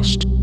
Bumpcast.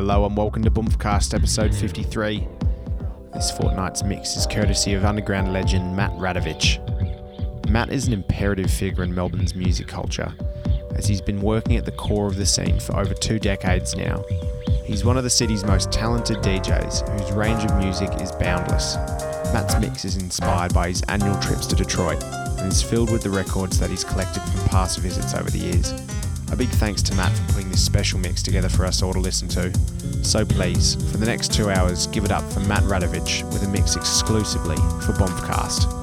Hello and welcome to Bumpcast episode 53. This fortnight's mix is courtesy of underground legend Matt Radovich. Matt is an imperative figure in Melbourne's music culture, as he's been working at the core of the scene for over two decades now. He's one of the city's most talented DJs, whose range of music is boundless. Matt's mix is inspired by his annual trips to Detroit and is filled with the records that he's collected from past visits over the years. A big thanks to Matt for putting this special mix together for us all to listen to. So please, for the next two hours, give it up for Matt Radovich with a mix exclusively for Bumpcast.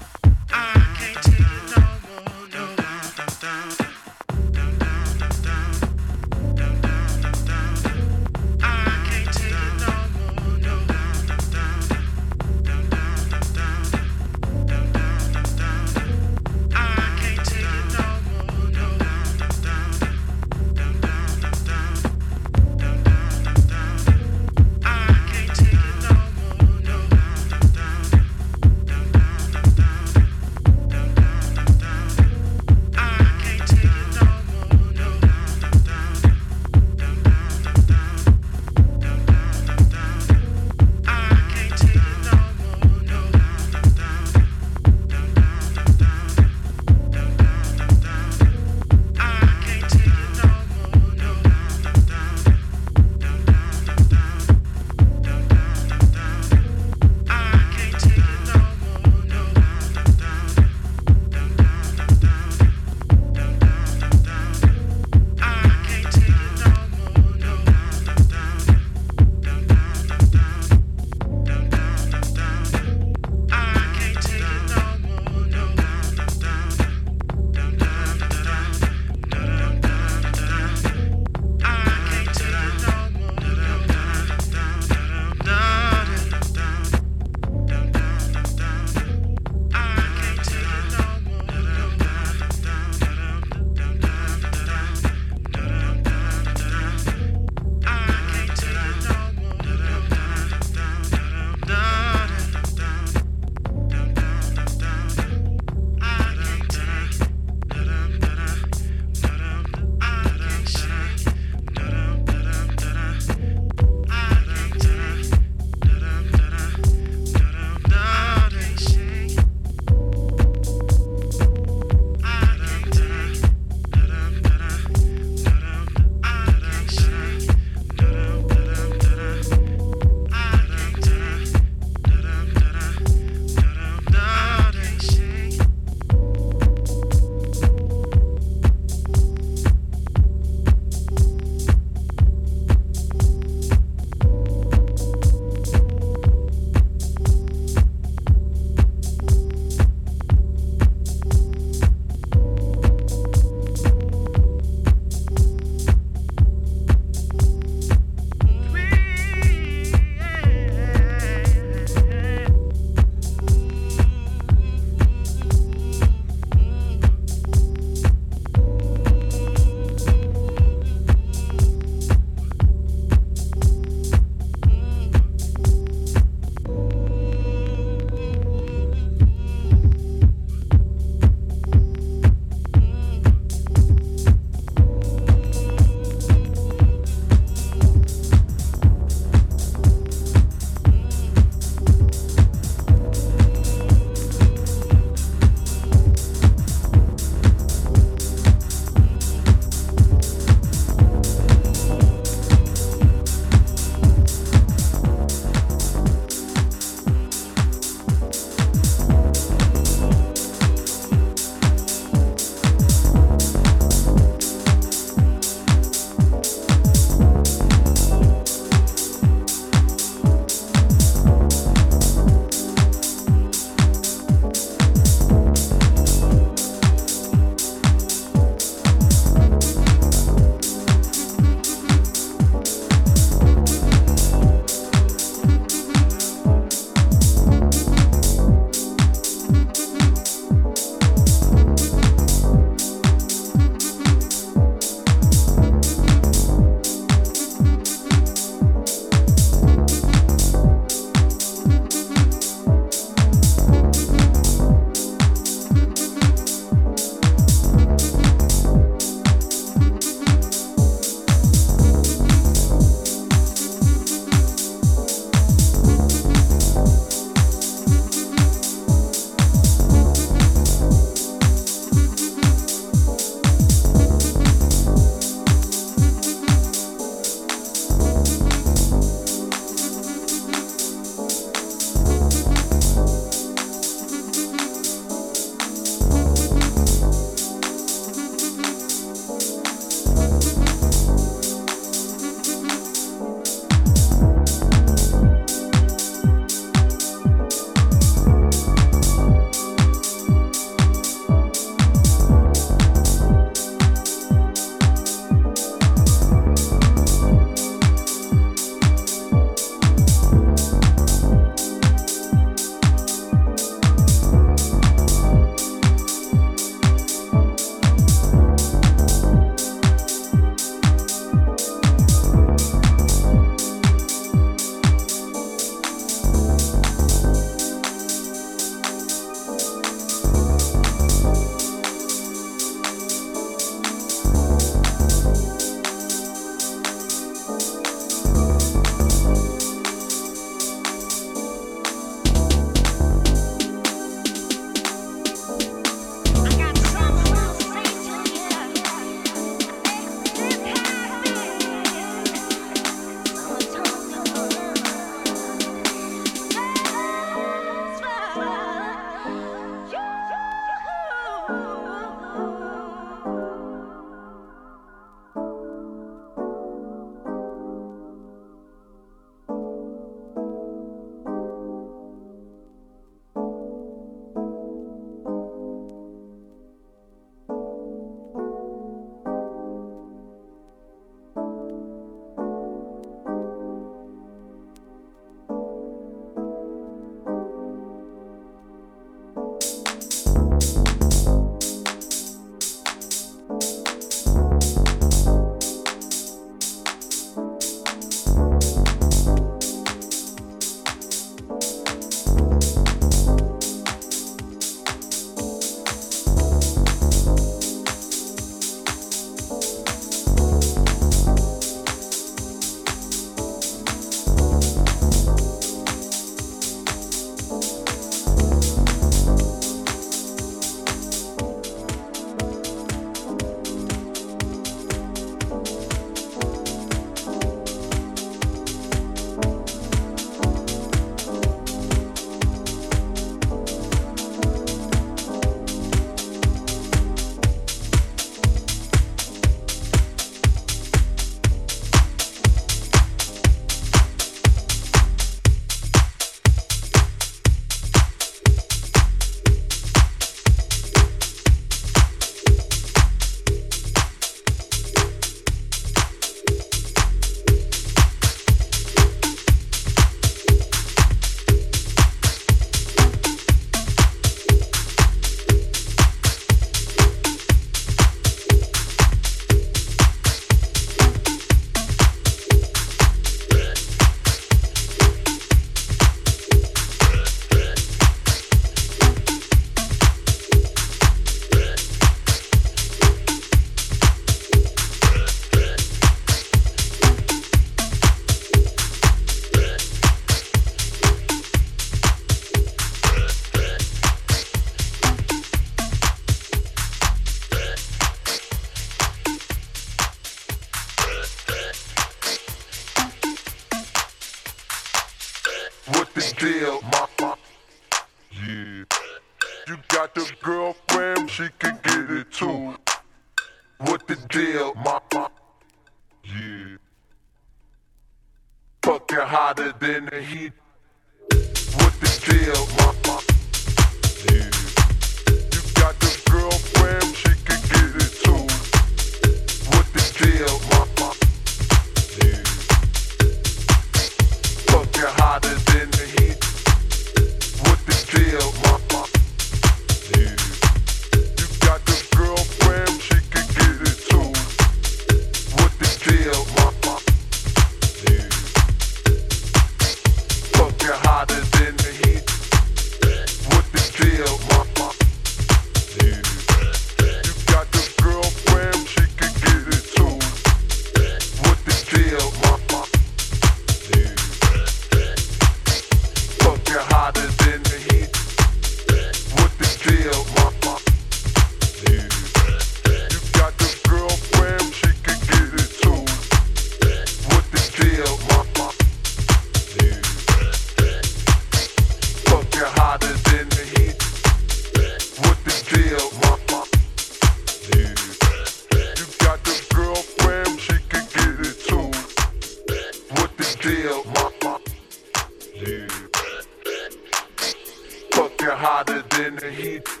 Hotter than the heat.